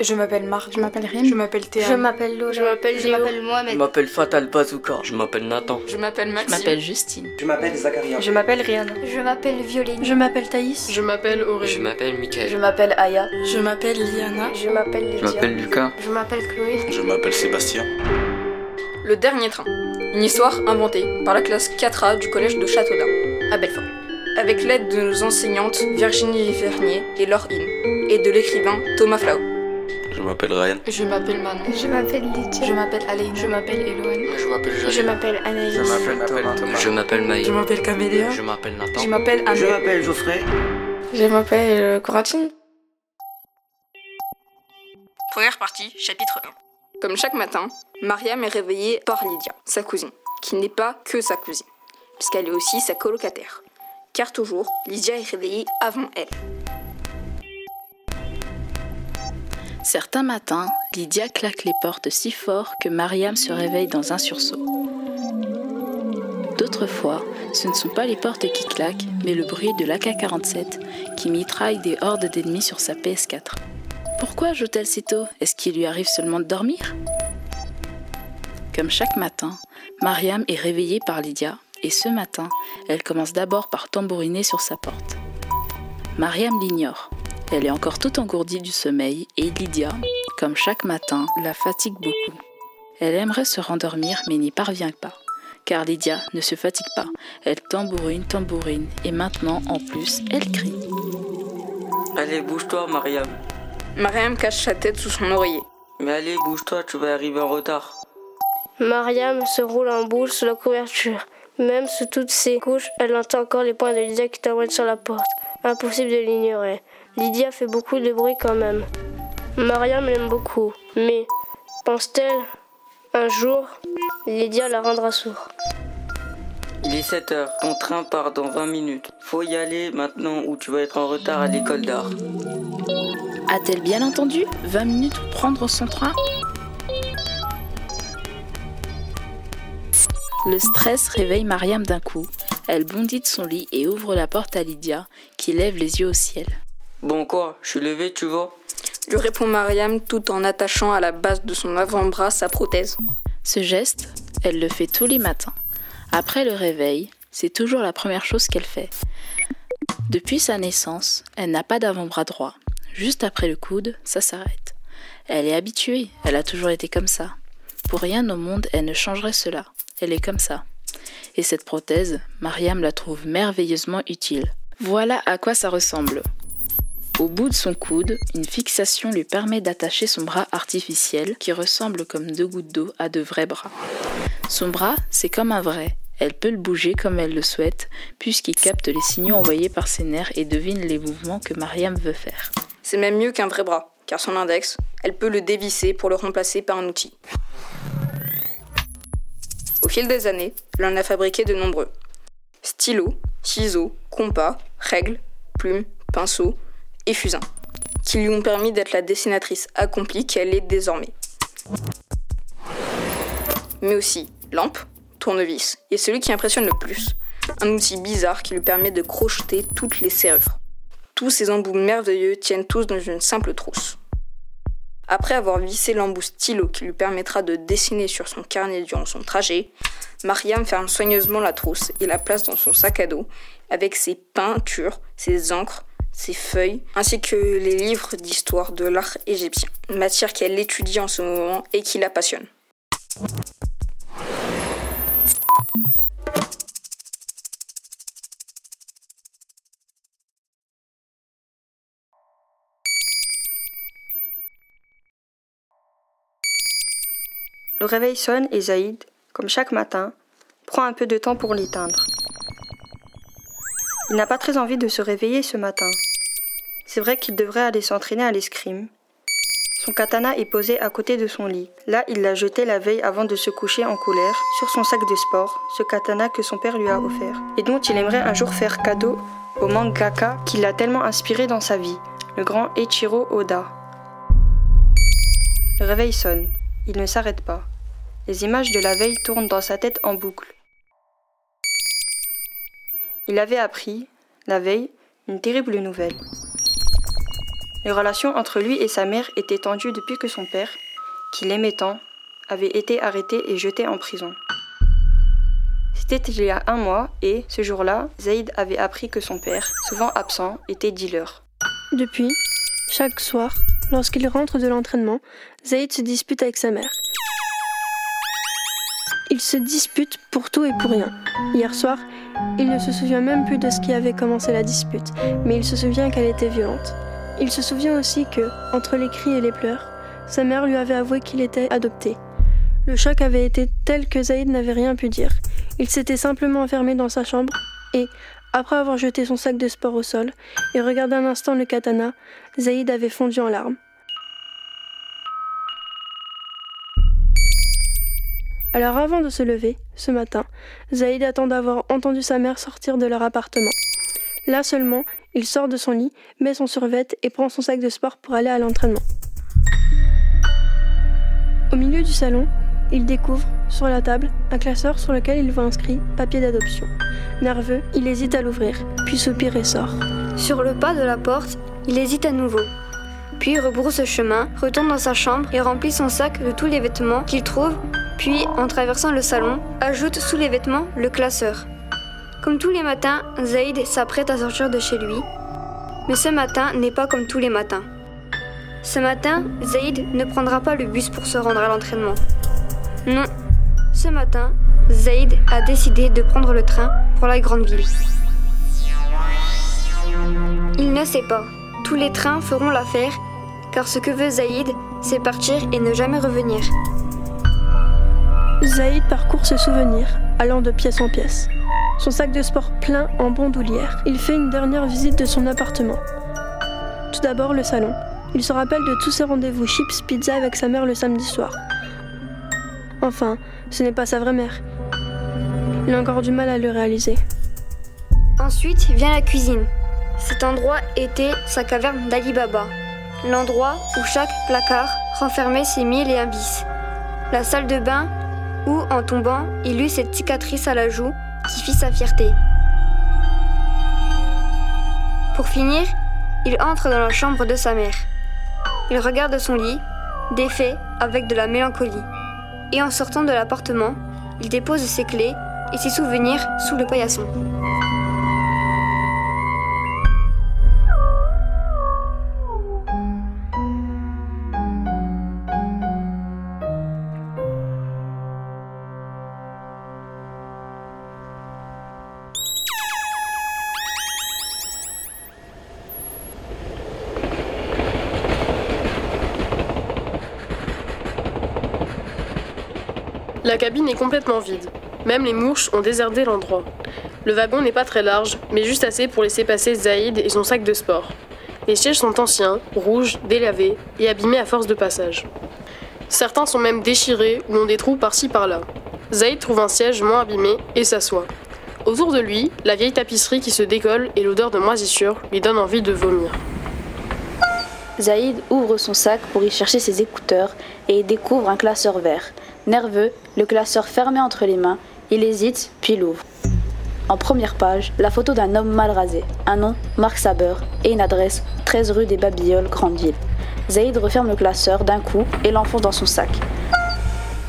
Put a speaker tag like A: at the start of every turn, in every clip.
A: Je m'appelle Marc.
B: Je m'appelle Rim.
A: Je m'appelle Théa.
C: Je m'appelle Laura.
D: Je m'appelle
E: Je m'appelle Mohamed.
F: Je m'appelle Fatal Bazooka. Je m'appelle Nathan.
A: Je m'appelle
B: Je
A: Maxime.
B: m'appelle Justine.
G: Je m'appelle Zacharia.
C: Je m'appelle Rihanna.
D: Je m'appelle Violine.
C: Je m'appelle Thaïs.
A: Je m'appelle
F: Je
A: Aurélie.
F: m'appelle Michael.
C: m'appelle Aya.
A: Je m'appelle Liana.
C: Je m'appelle
H: Je
C: Lydia.
H: m'appelle Lucas.
D: Je m'appelle Chloé.
G: Je m'appelle Sébastien.
A: Le dernier train. Une histoire inventée par la classe 4A du collège de Châteaudun, à Belfort. Avec l'aide de nos enseignantes Virginie Vernier et Laure In, et de l'écrivain Thomas Flau.
G: Je m'appelle Ryan.
A: Je m'appelle Manon.
D: Je m'appelle Lydia.
A: Je m'appelle Aline. Je m'appelle Eloane.
F: Je m'appelle
D: Je
F: Jalil.
D: m'appelle Anaïs.
H: Je m'appelle Thomas.
F: Je m'appelle Maï.
A: Je m'appelle Camélia.
F: Je m'appelle Nathan.
A: Je m'appelle Anne.
G: Je m'appelle Geoffrey.
A: Je m'appelle Coratine. Première partie, chapitre 1. Comme chaque matin, Mariam est réveillée par Lydia, sa cousine, qui n'est pas que sa cousine, puisqu'elle est aussi sa colocataire. Car toujours, Lydia est réveillée avant elle.
B: Certains matins, Lydia claque les portes si fort que Mariam se réveille dans un sursaut. D'autres fois, ce ne sont pas les portes qui claquent, mais le bruit de l'AK-47 qui mitraille des hordes d'ennemis sur sa PS4. Pourquoi joue-t-elle si tôt? Est-ce qu'il lui arrive seulement de dormir? Comme chaque matin, Mariam est réveillée par Lydia, et ce matin, elle commence d'abord par tambouriner sur sa porte. Mariam l'ignore. Elle est encore tout engourdie du sommeil et Lydia, comme chaque matin, la fatigue beaucoup. Elle aimerait se rendormir mais n'y parvient pas. Car Lydia ne se fatigue pas. Elle tambourine, tambourine et maintenant, en plus, elle crie.
F: Allez, bouge-toi, Mariam.
A: Mariam cache sa tête sous son oreiller.
F: Mais allez, bouge-toi, tu vas arriver en retard.
C: Mariam se roule en boule sous la couverture. Même sous toutes ses couches, elle entend encore les poings de Lydia qui t'envoient sur la porte. Impossible de l'ignorer. Lydia fait beaucoup de bruit quand même. Mariam l'aime beaucoup, mais pense-t-elle un jour, Lydia la rendra sourd?
F: Il est 7 heures. Ton train part dans 20 minutes. Faut y aller maintenant ou tu vas être en retard à l'école d'art.
B: A-t-elle bien entendu 20 minutes pour prendre son train? Le stress réveille Mariam d'un coup. Elle bondit de son lit et ouvre la porte à Lydia, qui lève les yeux au ciel.
F: Bon quoi, je suis levé, tu vois
A: Lui répond Mariam tout en attachant à la base de son avant-bras sa prothèse.
B: Ce geste, elle le fait tous les matins. Après le réveil, c'est toujours la première chose qu'elle fait. Depuis sa naissance, elle n'a pas d'avant-bras droit. Juste après le coude, ça s'arrête. Elle est habituée, elle a toujours été comme ça. Pour rien au monde, elle ne changerait cela. Elle est comme ça. Et cette prothèse, Mariam la trouve merveilleusement utile. Voilà à quoi ça ressemble. Au bout de son coude, une fixation lui permet d'attacher son bras artificiel qui ressemble comme deux gouttes d'eau à de vrais bras. Son bras, c'est comme un vrai. Elle peut le bouger comme elle le souhaite, puisqu'il capte les signaux envoyés par ses nerfs et devine les mouvements que Mariam veut faire.
A: C'est même mieux qu'un vrai bras, car son index, elle peut le dévisser pour le remplacer par un outil. Au fil des années, elle en a fabriqué de nombreux. Stylos, ciseaux, compas, règles, plumes, pinceaux et qui lui ont permis d'être la dessinatrice accomplie qu'elle est désormais. Mais aussi lampes, tournevis et celui qui impressionne le plus, un outil bizarre qui lui permet de crocheter toutes les serrures. Tous ces embouts merveilleux tiennent tous dans une simple trousse. Après avoir vissé l'embout stylo qui lui permettra de dessiner sur son carnet durant son trajet, Mariam ferme soigneusement la trousse et la place dans son sac à dos avec ses peintures, ses encres, ses feuilles, ainsi que les livres d'histoire de l'art égyptien, matière qu'elle étudie en ce moment et qui la passionne.
C: Le réveil sonne et Zaïd, comme chaque matin, prend un peu de temps pour l'éteindre. Il n'a pas très envie de se réveiller ce matin. C'est vrai qu'il devrait aller s'entraîner à l'escrime. Son katana est posé à côté de son lit. Là, il l'a jeté la veille avant de se coucher en colère sur son sac de sport, ce katana que son père lui a offert, et dont il aimerait un jour faire cadeau au mangaka qui l'a tellement inspiré dans sa vie, le grand Eiichiro Oda. Le réveil sonne. Il ne s'arrête pas. Les images de la veille tournent dans sa tête en boucle. Il avait appris, la veille, une terrible nouvelle.
I: Les relations entre lui et sa mère étaient tendues depuis que son père, qui l'aimait tant, avait été arrêté et jeté en prison. C'était il y a un mois et, ce jour-là, Zaïd avait appris que son père, souvent absent, était dealer.
E: Depuis, chaque soir, lorsqu'il rentre de l'entraînement, Zaïd se dispute avec sa mère. Il se dispute pour tout et pour rien. Hier soir, il ne se souvient même plus de ce qui avait commencé la dispute, mais il se souvient qu'elle était violente. Il se souvient aussi que, entre les cris et les pleurs, sa mère lui avait avoué qu'il était adopté. Le choc avait été tel que Zaïd n'avait rien pu dire. Il s'était simplement enfermé dans sa chambre et, après avoir jeté son sac de sport au sol et regardé un instant le katana, Zaïd avait fondu en larmes. Alors avant de se lever, ce matin, Zaïd attend d'avoir entendu sa mère sortir de leur appartement. Là seulement, il sort de son lit, met son survêt et prend son sac de sport pour aller à l'entraînement. Au milieu du salon, il découvre, sur la table, un classeur sur lequel il voit inscrit papier d'adoption. Nerveux, il hésite à l'ouvrir, puis soupire et sort.
D: Sur le pas de la porte, il hésite à nouveau. Puis rebrousse chemin, retourne dans sa chambre et remplit son sac de tous les vêtements qu'il trouve, puis, en traversant le salon, ajoute sous les vêtements le classeur. Comme tous les matins, Zaïd s'apprête à sortir de chez lui. Mais ce matin n'est pas comme tous les matins. Ce matin, Zaïd ne prendra pas le bus pour se rendre à l'entraînement. Non, ce matin, Zaïd a décidé de prendre le train pour la grande ville. Il ne sait pas. Tous les trains feront l'affaire, car ce que veut Zaïd, c'est partir et ne jamais revenir.
E: Zaïd parcourt ses souvenirs, allant de pièce en pièce. Son sac de sport plein en bandoulière. Il fait une dernière visite de son appartement. Tout d'abord le salon. Il se rappelle de tous ses rendez-vous chips pizza avec sa mère le samedi soir. Enfin, ce n'est pas sa vraie mère. Il a encore du mal à le réaliser.
D: Ensuite vient la cuisine. Cet endroit était sa caverne d'Ali Baba, l'endroit où chaque placard renfermait ses mille et un bis. La salle de bain où, en tombant, il eut cette cicatrice à la joue qui fit sa fierté. Pour finir, il entre dans la chambre de sa mère. Il regarde son lit, défait avec de la mélancolie. Et en sortant de l'appartement, il dépose ses clés et ses souvenirs sous le paillasson.
H: Complètement vide. Même les mouches ont déserté l'endroit. Le wagon n'est pas très large, mais juste assez pour laisser passer Zaïd et son sac de sport. Les sièges sont anciens, rouges, délavés et abîmés à force de passage. Certains sont même déchirés ou ont des trous par-ci par-là. Zaïd trouve un siège moins abîmé et s'assoit. Autour de lui, la vieille tapisserie qui se décolle et l'odeur de moisissure lui donne envie de vomir.
J: Zaïd ouvre son sac pour y chercher ses écouteurs et découvre un classeur vert. Nerveux, le classeur fermé entre les mains, il hésite puis l'ouvre. En première page, la photo d'un homme mal rasé, un nom, Marc Saber, et une adresse, 13 rue des Babillolles, Grande-Ville. Zaïd referme le classeur d'un coup et l'enfonce dans son sac.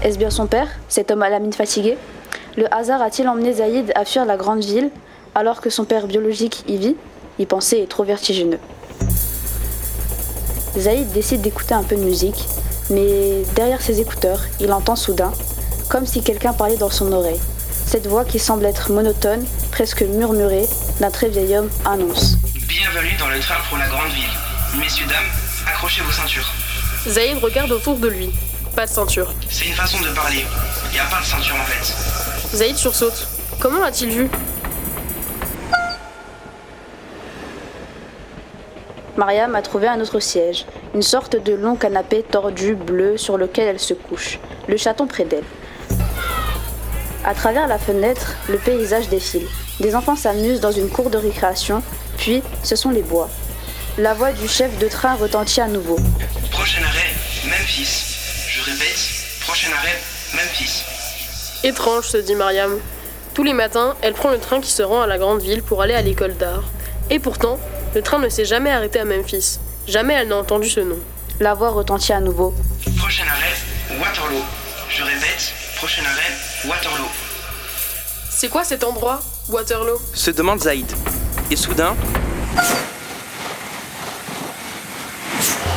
J: Est-ce bien son père, cet homme à la mine fatiguée? Le hasard a-t-il emmené Zaïd à fuir la grande ville alors que son père biologique y vit? Y penser est trop vertigineux. Zaïd décide d'écouter un peu de musique, mais derrière ses écouteurs, il entend soudain, comme si quelqu'un parlait dans son oreille. Cette voix qui semble être monotone, presque murmurée, d'un très vieil homme annonce.
K: Bienvenue dans le train pour la grande ville. Messieurs, dames, accrochez vos ceintures.
H: Zaïd regarde autour de lui. Pas de ceinture.
K: C'est une façon de parler. Il n'y a pas de ceinture en fait.
H: Zaïd sursaute. Comment l'a-t-il vu?
J: Mariam a trouvé un autre siège, une sorte de long canapé tordu bleu sur lequel elle se couche, le chaton près d'elle. À travers la fenêtre, le paysage défile. Des enfants s'amusent dans une cour de récréation, puis ce sont les bois. La voix du chef de train retentit à nouveau.
K: Prochain arrêt, Memphis. Je répète, prochain arrêt, Memphis.
H: Étrange, se dit Mariam. Tous les matins, elle prend le train qui se rend à la grande ville pour aller à l'école d'art. Et pourtant, le train ne s'est jamais arrêté à Memphis. Jamais elle n'a entendu ce nom.
J: La voix retentit à nouveau.
L: Prochain arrêt, Waterloo. Je répète, prochain arrêt, Waterloo.
H: C'est quoi cet endroit, Waterloo?
K: Se demande Zaïd. Et soudain,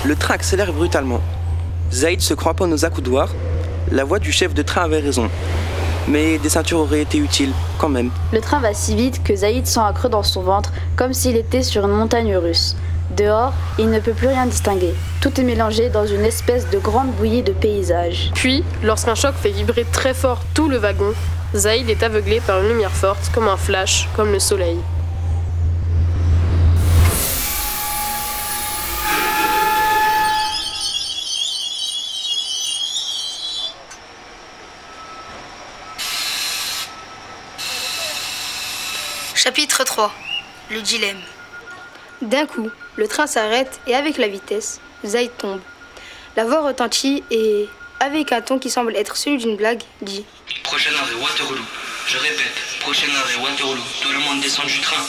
K: le train accélère brutalement. Zaïd se cramponne aux accoudoirs. La voix du chef de train avait raison. Mais des ceintures auraient été utiles, quand même.
J: Le train va si vite que Zaïd sent un creux dans son ventre, comme s'il était sur une montagne russe. Dehors, il ne peut plus rien distinguer. Tout est mélangé dans une espèce de grande bouillie de paysage.
H: Puis, lorsqu'un choc fait vibrer très fort tout le wagon, Zaïd est aveuglé par une lumière forte, comme un flash, comme le soleil.
M: Chapitre 3 Le dilemme.
C: D'un coup, le train s'arrête et avec la vitesse, Zaïd tombe. La voix retentit et, avec un ton qui semble être celui d'une blague, dit
L: Prochain arrêt, Waterloo. Je répète, prochain arrêt, Waterloo. Tout le monde descend du train.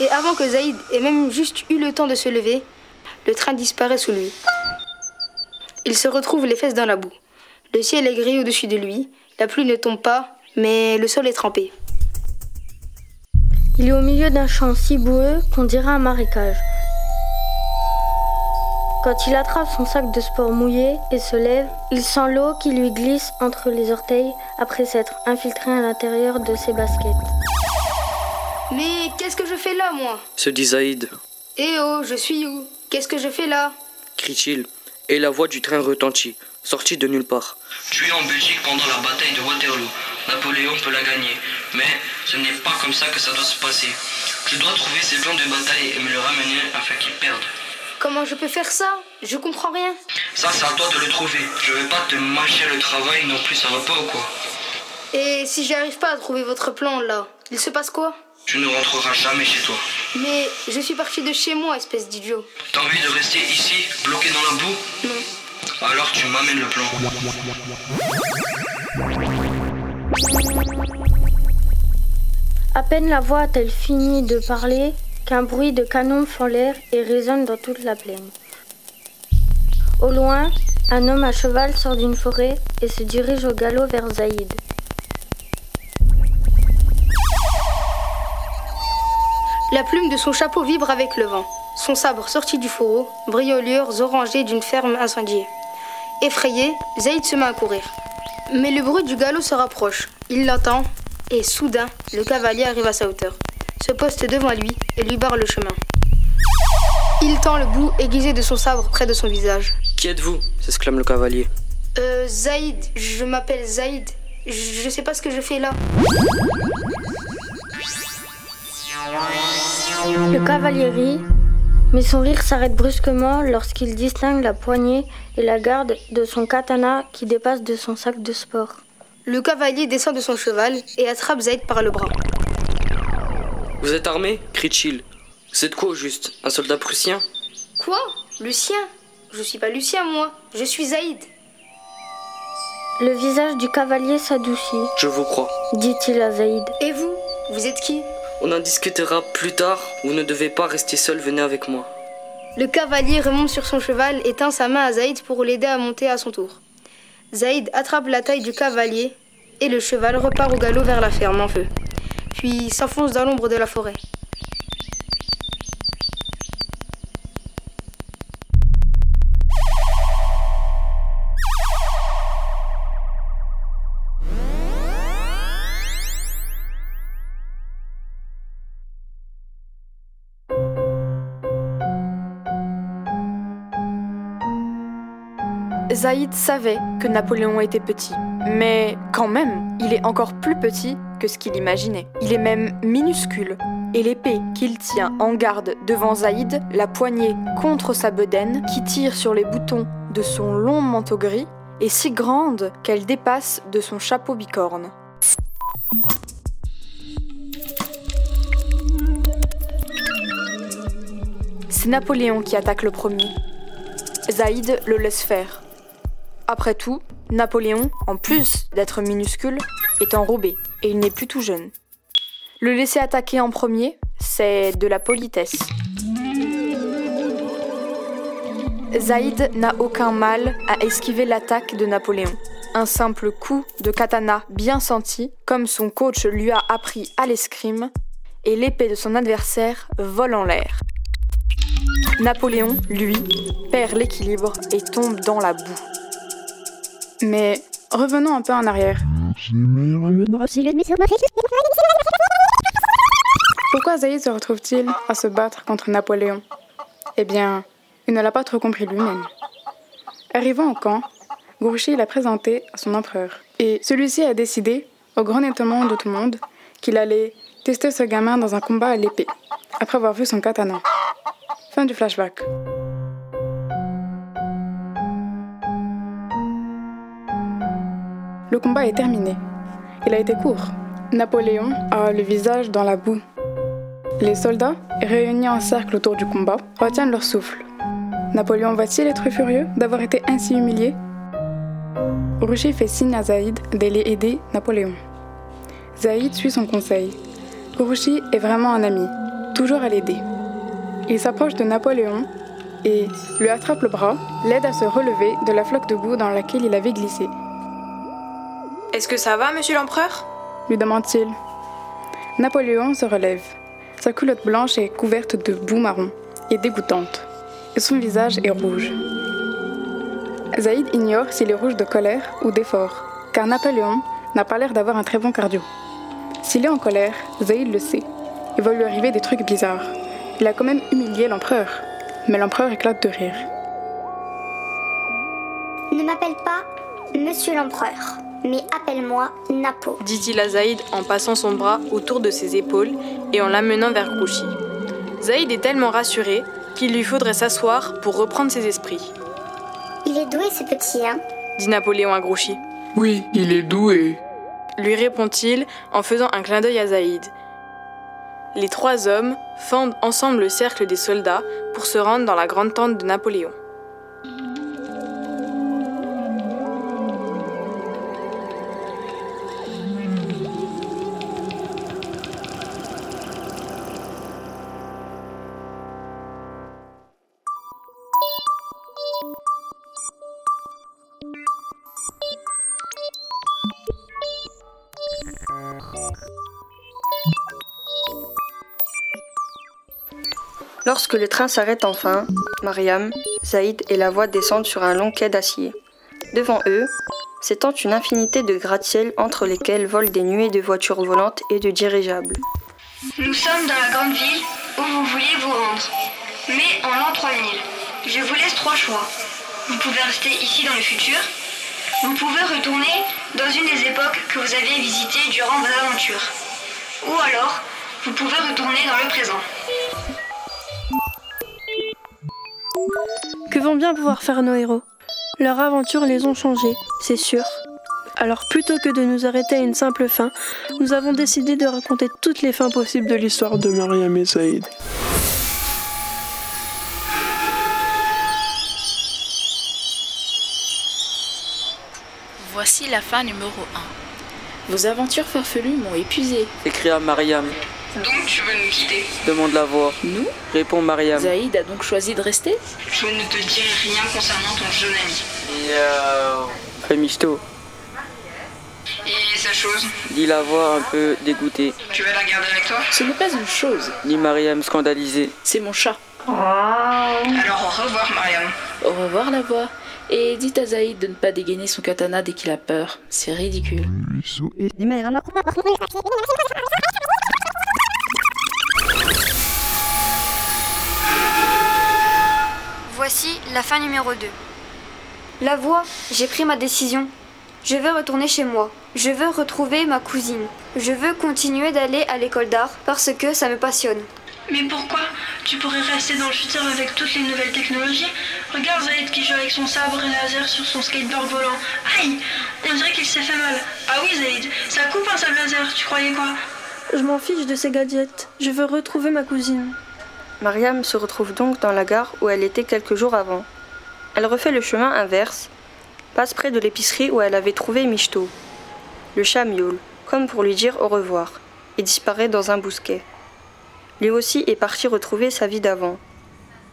C: Et avant que Zaïd ait même juste eu le temps de se lever, le train disparaît sous lui. Il se retrouve les fesses dans la boue. Le ciel est gris au-dessus de lui, la pluie ne tombe pas, mais le sol est trempé.
N: Il est au milieu d'un champ si boueux qu'on dirait un marécage. Quand il attrape son sac de sport mouillé et se lève, il sent l'eau qui lui glisse entre les orteils après s'être infiltré à l'intérieur de ses baskets.
C: Mais qu'est-ce que je fais là, moi?
K: Se dit Zaïd,
C: Eh oh, je suis où? Qu'est-ce que je fais là?
K: Crie-t-il. Et la voix du train retentit, sortie de nulle part.
L: Tu es en Belgique pendant la bataille de Waterloo. Napoléon peut la gagner, mais ce n'est pas comme ça que ça doit se passer. Je dois trouver ses plans de bataille et me le ramener afin qu'il perde.
C: Comment je peux faire ça? Je comprends rien.
L: Ça, c'est à toi de le trouver. Je vais pas te mâcher le travail non plus, ça va pas ou quoi?
C: Et si j'arrive pas à trouver votre plan là, il se passe quoi?
L: Tu ne rentreras jamais chez toi.
C: Mais je suis parti de chez moi, espèce d'idiot.
L: T'as envie de rester ici, bloqué dans la boue?
C: Non.
L: Alors tu m'amènes le plan.
N: À peine la voix a-t-elle fini de parler qu'un bruit de canon fend l'air et résonne dans toute la plaine. Au loin, un homme à cheval sort d'une forêt et se dirige au galop vers Zaïd.
C: La plume de son chapeau vibre avec le vent. Son sabre sorti du fourreau brille aux lueurs orangées d'une ferme incendiée. Effrayé, Zaïd se met à courir. Mais le bruit du galop se rapproche. Il l'entend et soudain, le cavalier arrive à sa hauteur, se poste devant lui et lui barre le chemin. Il tend le bout aiguisé de son sabre près de son visage.
K: Qui êtes-vous? s'exclame le cavalier.
C: Euh, Zaïd, je m'appelle Zaïd. Je sais pas ce que je fais là.
N: Le cavalier rit, mais son rire s'arrête brusquement lorsqu'il distingue la poignée et la garde de son katana qui dépasse de son sac de sport.
C: Le cavalier descend de son cheval et attrape Zaïd par le bras.
K: Vous êtes armé? crie-t-il. Vous êtes quoi au juste? Un soldat prussien?
C: Quoi? Lucien? Je suis pas Lucien, moi. Je suis Zaïd.
N: Le visage du cavalier s'adoucit,
K: Je vous crois.
N: dit-il à Zaïd.
C: Et vous? Vous êtes qui?
K: On en discutera plus tard. Vous ne devez pas rester seul, venez avec moi.
C: Le cavalier remonte sur son cheval et tend sa main à Zaïd pour l'aider à monter à son tour. Zaïd attrape la taille du cavalier et le cheval repart au galop vers la ferme en feu, puis s'enfonce dans l'ombre de la forêt.
O: Zaïd savait que Napoléon était petit, mais quand même, il est encore plus petit que ce qu'il imaginait. Il est même minuscule, et l'épée qu'il tient en garde devant Zaïd, la poignée contre sa bedaine, qui tire sur les boutons de son long manteau gris, est si grande qu'elle dépasse de son chapeau bicorne. C'est Napoléon qui attaque le premier. Zaïd le laisse faire. Après tout, Napoléon, en plus d'être minuscule, est enrobé et il n'est plus tout jeune. Le laisser attaquer en premier, c'est de la politesse.
P: Zaïd n'a aucun mal à esquiver l'attaque de Napoléon. Un simple coup de katana bien senti, comme son coach lui a appris à l'escrime, et l'épée de son adversaire vole en l'air. Napoléon, lui, perd l'équilibre et tombe dans la boue.
Q: Mais revenons un peu en arrière. Pourquoi Zaïd se retrouve-t-il à se battre contre Napoléon? Eh bien, il ne l'a pas trop compris lui-même. Arrivant au camp, Grouchy l'a présenté à son empereur. Et celui-ci a décidé, au grand étonnement de tout le monde, qu'il allait tester ce gamin dans un combat à l'épée, après avoir vu son katana. Fin du flashback. Le combat est terminé. Il a été court. Napoléon a le visage dans la boue. Les soldats, réunis en cercle autour du combat, retiennent leur souffle. Napoléon va-t-il être furieux d'avoir été ainsi humilié? Rouchy fait signe à Zaïd d'aller aider Napoléon. Zaïd suit son conseil. Grouchy est vraiment un ami, toujours à l'aider. Il s'approche de Napoléon et lui attrape le bras, l'aide à se relever de la floque de boue dans laquelle il avait glissé.
P: Est-ce que ça va, monsieur l'empereur?
Q: lui demande-t-il. Napoléon se relève. Sa culotte blanche est couverte de boue marron et dégoûtante, et son visage est rouge. Zaïd ignore s'il est rouge de colère ou d'effort, car Napoléon n'a pas l'air d'avoir un très bon cardio. S'il est en colère, Zaïd le sait. Il va lui arriver des trucs bizarres. Il a quand même humilié l'empereur, mais l'empereur éclate de rire.
R: Ne m'appelle pas Monsieur l'empereur mais appelle-moi Napo,
O: dit-il à Zaïd en passant son bras autour de ses épaules et en l'amenant vers Grouchy. Zaïd est tellement rassuré qu'il lui faudrait s'asseoir pour reprendre ses esprits.
R: Il est doué ce petit, hein?
O: Dit Napoléon à Grouchy.
B: Oui, il est doué,
O: lui répond-il en faisant un clin d'œil à Zaïd. Les trois hommes fendent ensemble le cercle des soldats pour se rendre dans la grande tente de Napoléon.
I: Lorsque le train s'arrête enfin, Mariam, Zaïd et la voix descendent sur un long quai d'acier. Devant eux, s'étend une infinité de gratte-ciel entre lesquels volent des nuées de voitures volantes et de dirigeables.
D: Nous sommes dans la grande ville où vous vouliez vous rendre, mais en l'an 3000. Je vous laisse trois choix. Vous pouvez rester ici dans le futur. Vous pouvez retourner dans une des époques que vous aviez visitées durant vos aventures. Ou alors, vous pouvez retourner dans le présent.
E: Que vont bien pouvoir faire nos héros? Leurs aventures les ont changés, c'est sûr. Alors plutôt que de nous arrêter à une simple fin, nous avons décidé de raconter toutes les fins possibles de l'histoire de
B: Mariam et Saïd.
Q: Voici la fin numéro 1. Vos aventures farfelues m'ont épuisé.
F: Écrit à Mariam.
S: Donc tu veux nous quitter
F: Demande la voix.
Q: Nous
F: Répond Mariam.
Q: Zaïd a donc choisi de rester
S: Je ne te dirai rien concernant ton jeune ami.
F: Yo Fais michto.
S: Et sa chose
F: Dit la voix un peu dégoûtée.
S: Tu vas la garder avec toi
Q: Ce n'est pas une chose.
F: Dit Mariam scandalisée.
Q: C'est mon chat.
S: Alors au revoir Mariam.
Q: Au revoir la voix. Et dites à Zaïd de ne pas dégainer son katana dès qu'il a peur. C'est ridicule.
D: Voici la fin numéro 2. La voix, j'ai pris ma décision. Je veux retourner chez moi. Je veux retrouver ma cousine. Je veux continuer d'aller à l'école d'art parce que ça me passionne.
T: Mais pourquoi? Tu pourrais rester dans le futur avec toutes les nouvelles technologies Regarde Zaid qui joue avec son sabre laser sur son skateboard volant. Aïe On dirait qu'il s'est fait mal. Ah oui Zaid, ça coupe un sabre laser, tu croyais quoi?
E: Je m'en fiche de ces gadgets. Je veux retrouver ma cousine.
I: Mariam se retrouve donc dans la gare où elle était quelques jours avant. Elle refait le chemin inverse, passe près de l'épicerie où elle avait trouvé Michto. Le chat miaule, comme pour lui dire au revoir, et disparaît dans un bousquet. Lui aussi est parti retrouver sa vie d'avant.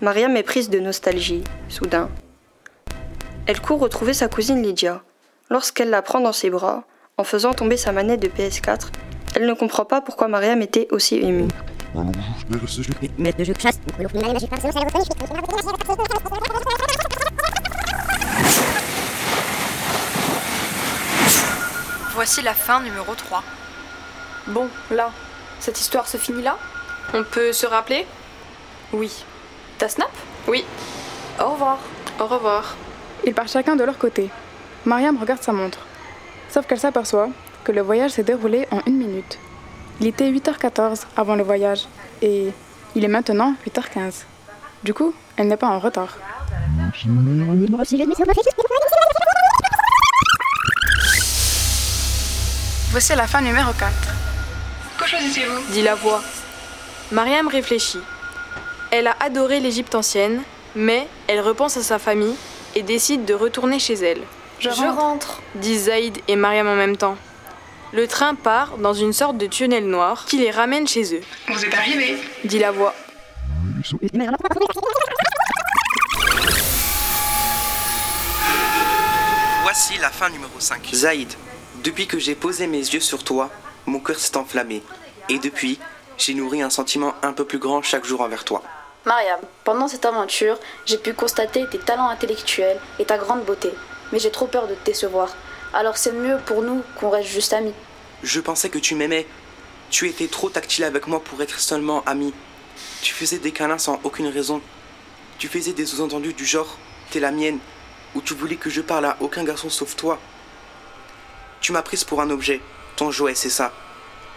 I: Mariam est prise de nostalgie, soudain. Elle court retrouver sa cousine Lydia. Lorsqu'elle la prend dans ses bras, en faisant tomber sa manette de PS4, elle ne comprend pas pourquoi Mariam était aussi émue.
O: Voici la fin numéro 3. Bon, là, cette histoire se finit là?
H: On peut se rappeler?
O: Oui. Ta snap?
H: Oui.
O: Au revoir.
H: Au revoir.
Q: Ils partent chacun de leur côté. Mariam regarde sa montre. Sauf qu'elle s'aperçoit que le voyage s'est déroulé en une minute. Il était 8h14 avant le voyage et il est maintenant 8h15. Du coup, elle n'est pas en retard. Voici la fin numéro 4.
S: Que choisissez-vous?
O: Dit la voix. Mariam réfléchit. Elle a adoré l'Égypte ancienne, mais elle repense à sa famille et décide de retourner chez elle.
D: Je rentre.
O: disent Zaïd et Mariam en même temps. Le train part dans une sorte de tunnel noir qui les ramène chez eux,
S: Vous êtes arrivés
O: dit la voix.
K: Voici la fin numéro 5. Zaïd, depuis que j'ai posé mes yeux sur toi, mon cœur s'est enflammé. Et depuis, j'ai nourri un sentiment un peu plus grand chaque jour envers toi.
J: Mariam, pendant cette aventure, j'ai pu constater tes talents intellectuels et ta grande beauté. Mais j'ai trop peur de te décevoir. Alors c'est mieux pour nous qu'on reste juste amis.
K: Je pensais que tu m'aimais. Tu étais trop tactile avec moi pour être seulement ami. Tu faisais des câlins sans aucune raison. Tu faisais des sous-entendus du genre T'es la mienne, ou tu voulais que je parle à aucun garçon sauf toi. Tu m'as prise pour un objet, ton jouet, c'est ça.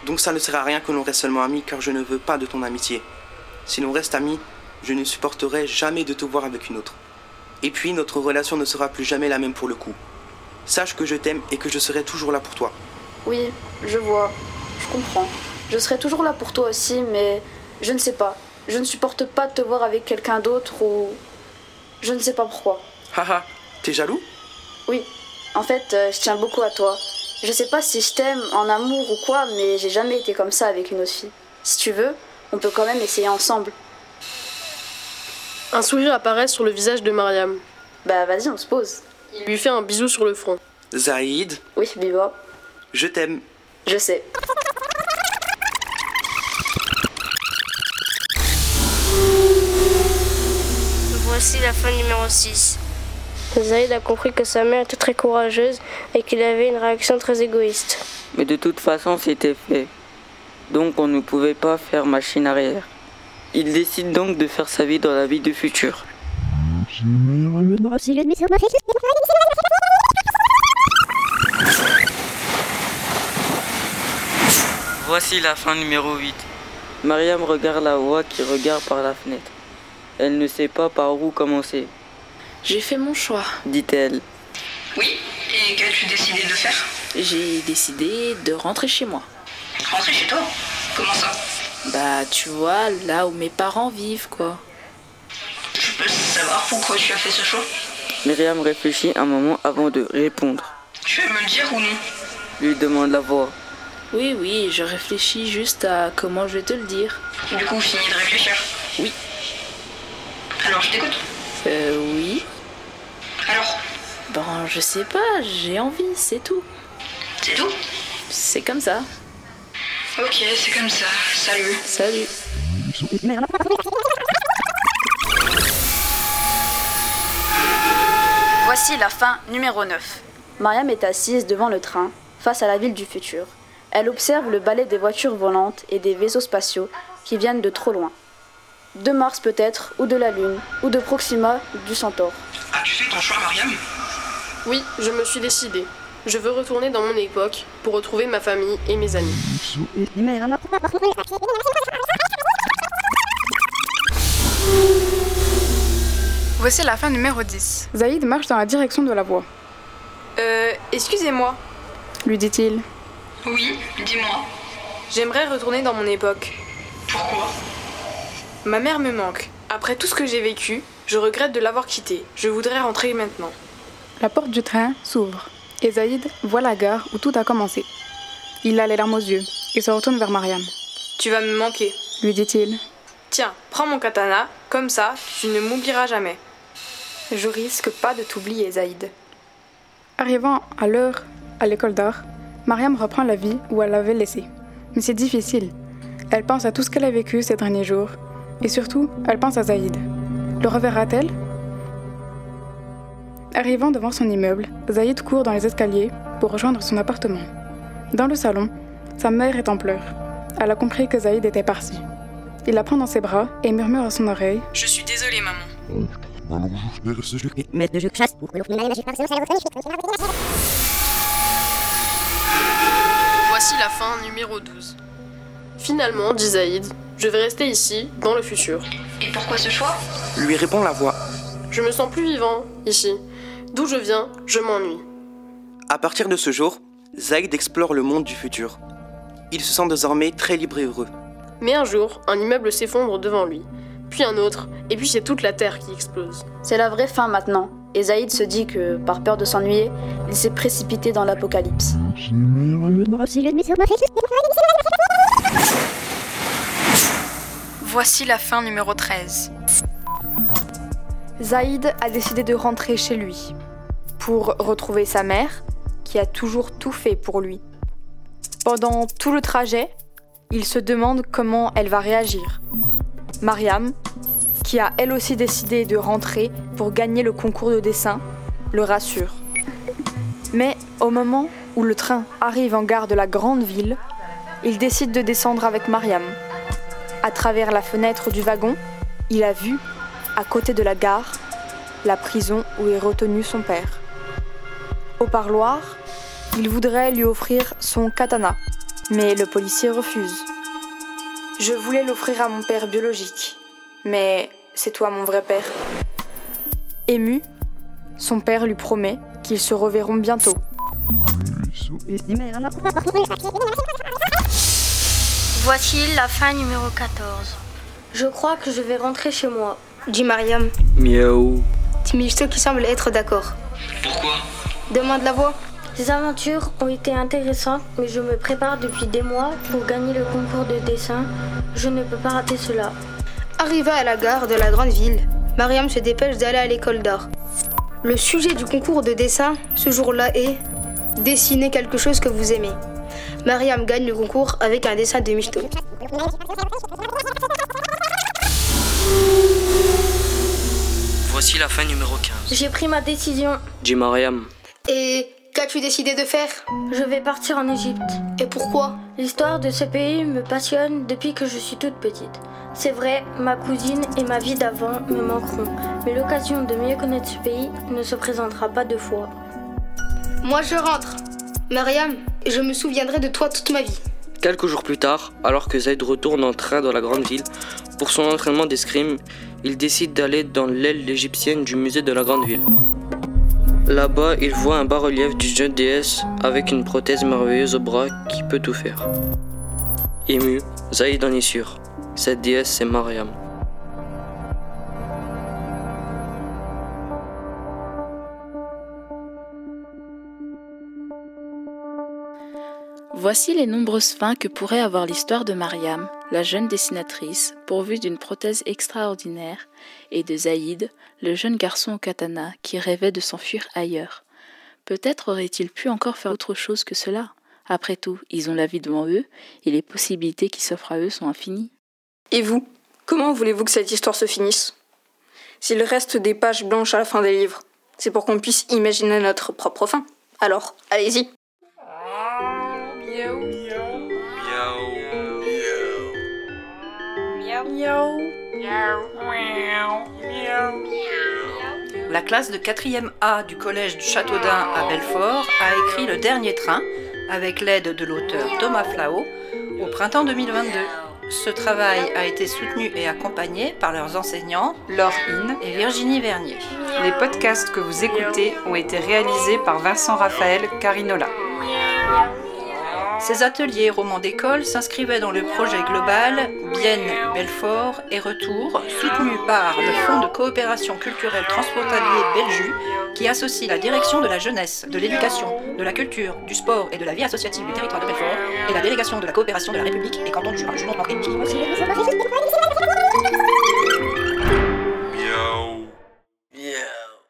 K: Donc ça ne sert à rien que l'on reste seulement amis car je ne veux pas de ton amitié. Si l'on reste amis, je ne supporterai jamais de te voir avec une autre. Et puis notre relation ne sera plus jamais la même pour le coup. Sache que je t'aime et que je serai toujours là pour toi.
J: Oui, je vois. Je comprends. Je serai toujours là pour toi aussi, mais je ne sais pas. Je ne supporte pas de te voir avec quelqu'un d'autre ou... Je ne sais pas pourquoi.
K: Haha, t'es jaloux?
J: Oui, en fait, euh, je tiens beaucoup à toi. Je sais pas si je t'aime en amour ou quoi, mais j'ai jamais été comme ça avec une autre fille. Si tu veux, on peut quand même essayer ensemble.
H: Un sourire apparaît sur le visage de Mariam.
J: Bah vas-y, on se pose.
H: Il lui fait un bisou sur le front.
K: Zaïd,
J: Oui, Biba,
K: je t'aime.
J: je sais.
U: Voici la fin numéro 6. Zaïd a compris que sa mère était très courageuse et qu'il avait une réaction très égoïste.
F: Mais de toute façon, c'était fait. Donc on ne pouvait pas faire machine arrière. Il décide donc de faire sa vie dans la vie du futur. Voici la fin numéro 8. Mariam regarde la voix qui regarde par la fenêtre. Elle ne sait pas par où commencer,
J: J'ai fait mon choix.
F: dit-elle.
S: Oui, et qu'as-tu décidé de faire?
J: J'ai décidé de rentrer chez moi.
S: Rentrer chez toi? Comment ça?
J: Bah, tu vois, là où mes parents vivent, quoi.
S: Peux savoir pourquoi tu as fait ce choix
F: Myriam réfléchit un moment avant de répondre.
S: Tu veux me le dire ou non?
F: Lui demande la voix.
J: Oui, oui, je réfléchis juste à comment je vais te le dire.
S: Du coup, fini de réfléchir?
J: Oui.
S: Alors, je t'écoute.
J: Euh, oui.
S: Alors,
J: Bon, je sais pas, j'ai envie, c'est tout.
S: c'est tout?
J: C'est comme ça.
S: Ok, c'est comme ça. Salut.
J: Salut. Voici la fin numéro 9. Mariam est assise devant le train, face à la ville du futur. Elle observe le balai des voitures volantes et des vaisseaux spatiaux qui viennent de trop loin. De Mars peut-être, ou de la Lune, ou de Proxima, du Centaure.
S: As-tu fait ton choix, Mariam?
H: Oui, je me suis décidée. Je veux retourner dans mon époque pour retrouver ma famille et mes amis.
Q: Voici la fin numéro 10. Zaïd marche dans la direction de la voix.
O: Euh, excusez-moi,
Q: Lui dit-il.
S: Oui, dis-moi.
O: j'aimerais retourner dans mon époque.
S: Pourquoi?
O: Ma mère me manque. Après tout ce que j'ai vécu, je regrette de l'avoir quittée. Je voudrais rentrer maintenant.
Q: La porte du train s'ouvre et Zaïd voit la gare où tout a commencé. Il a les larmes aux yeux et se retourne vers Mariam.
O: Tu vas me manquer.
Q: Lui dit-il.
O: Tiens, prends mon katana, comme ça, tu ne m'oublieras jamais. Je risque pas de t'oublier, Zaïd.
Q: Arrivant à l'heure à l'école d'art, Mariam reprend la vie où elle l'avait laissée. Mais c'est difficile. Elle pense à tout ce qu'elle a vécu ces derniers jours. Et surtout, elle pense à Zaïd. Le reverra-t-elle? Arrivant devant son immeuble, Zaïd court dans les escaliers pour rejoindre son appartement. Dans le salon, sa mère est en pleurs. Elle a compris que Zaïd était parti. Il la prend dans ses bras et murmure à son oreille
O: Je suis désolée, maman. Voici la fin numéro 12. Finalement, dit Zaïd, je vais rester ici, dans le futur.
S: Et pourquoi ce choix?
K: Lui répond la voix.
H: Je me sens plus vivant, ici. D'où je viens, je m'ennuie.
K: À partir de ce jour, Zaïd explore le monde du futur. Il se sent désormais très libre et heureux.
H: Mais un jour, un immeuble s'effondre devant lui, puis un autre, et puis c'est toute la Terre qui explose.
B: C'est la vraie fin maintenant. Et Zaïd se dit que, par peur de s'ennuyer, il s'est précipité dans l'apocalypse.
O: Voici la fin numéro 13. Zaïd a décidé de rentrer chez lui pour retrouver sa mère, qui a toujours tout fait pour lui. Pendant tout le trajet, il se demande comment elle va réagir. Mariam, qui a elle aussi décidé de rentrer pour gagner le concours de dessin, le rassure. Mais au moment où le train arrive en gare de la grande ville, il décide de descendre avec Mariam. À travers la fenêtre du wagon, il a vu, à côté de la gare, la prison où est retenu son père. Au parloir, il voudrait lui offrir son katana, mais le policier refuse. Je voulais l'offrir à mon père biologique, mais c'est toi mon vrai père. Ému, son père lui promet qu'ils se reverront bientôt.
V: Voici la fin numéro 14.
N: Je crois que je vais rentrer chez moi.
C: Dit Mariam.
L: Miaou.
C: Timisto qui semble être d'accord.
W: Pourquoi?
C: Demande la voix.
N: Ces aventures ont été intéressantes, mais je me prépare depuis des mois pour gagner le concours de dessin. Je ne peux pas rater cela.
C: Arrivé à la gare de la grande ville, Mariam se dépêche d'aller à l'école d'art. Le sujet du concours de dessin ce jour-là est Dessiner quelque chose que vous aimez. Mariam gagne le concours avec un dessin de Michto.
W: Voici la fin numéro 15.
N: J'ai pris ma décision.
L: Dit Mariam.
C: Et qu'as-tu décidé de faire?
N: Je vais partir en Égypte.
C: Et pourquoi?
N: L'histoire de ce pays me passionne depuis que je suis toute petite. C'est vrai, ma cousine et ma vie d'avant me manqueront, mais l'occasion de mieux connaître ce pays ne se présentera pas deux fois.
C: Moi je rentre. Mariam, je me souviendrai de toi toute ma vie.
L: Quelques jours plus tard, alors que Zaid retourne en train dans la grande ville pour son entraînement d'escrime, il décide d'aller dans l'aile égyptienne du musée de la grande ville. Là-bas, il voit un bas-relief d'une jeune déesse avec une prothèse merveilleuse au bras qui peut tout faire. Ému, Zaïd en est sûr. Cette déesse, c'est Mariam.
B: Voici les nombreuses fins que pourrait avoir l'histoire de Mariam, la jeune dessinatrice, pourvue d'une prothèse extraordinaire, et de Zaïd, le jeune garçon au katana qui rêvait de s'enfuir ailleurs. Peut-être aurait-il pu encore faire autre chose que cela. Après tout, ils ont la vie devant eux, et les possibilités qui s'offrent à eux sont infinies.
A: Et vous Comment voulez-vous que cette histoire se finisse? S'il reste des pages blanches à la fin des livres, c'est pour qu'on puisse imaginer notre propre fin. Alors, allez-y
X: La classe de 4e A du collège du Châteaudun à Belfort a écrit Le Dernier Train avec l'aide de l'auteur Thomas Flao au printemps 2022. Ce travail a été soutenu et accompagné par leurs enseignants
O: Laure In
X: et Virginie Vernier.
O: Les podcasts que vous écoutez ont été réalisés par Vincent Raphaël Carinola.
X: Ces ateliers romans d'école s'inscrivaient dans le projet global Bienne, Belfort et Retour, soutenu par le Fonds de coopération culturelle transfrontalier Belju, qui associe la direction de la jeunesse, de l'éducation, de la culture, du sport et de la vie associative du territoire de Belfort, et la délégation de la coopération de la République et canton du Jura. Je.